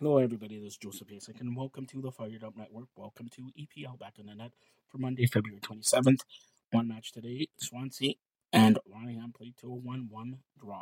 Hello, everybody. This is Joseph Basic, and welcome to the Fired Up Network. Welcome to EPL Back on the Net for Monday, February 27th. One match today Swansea and Ryan played to a 1 1 draw.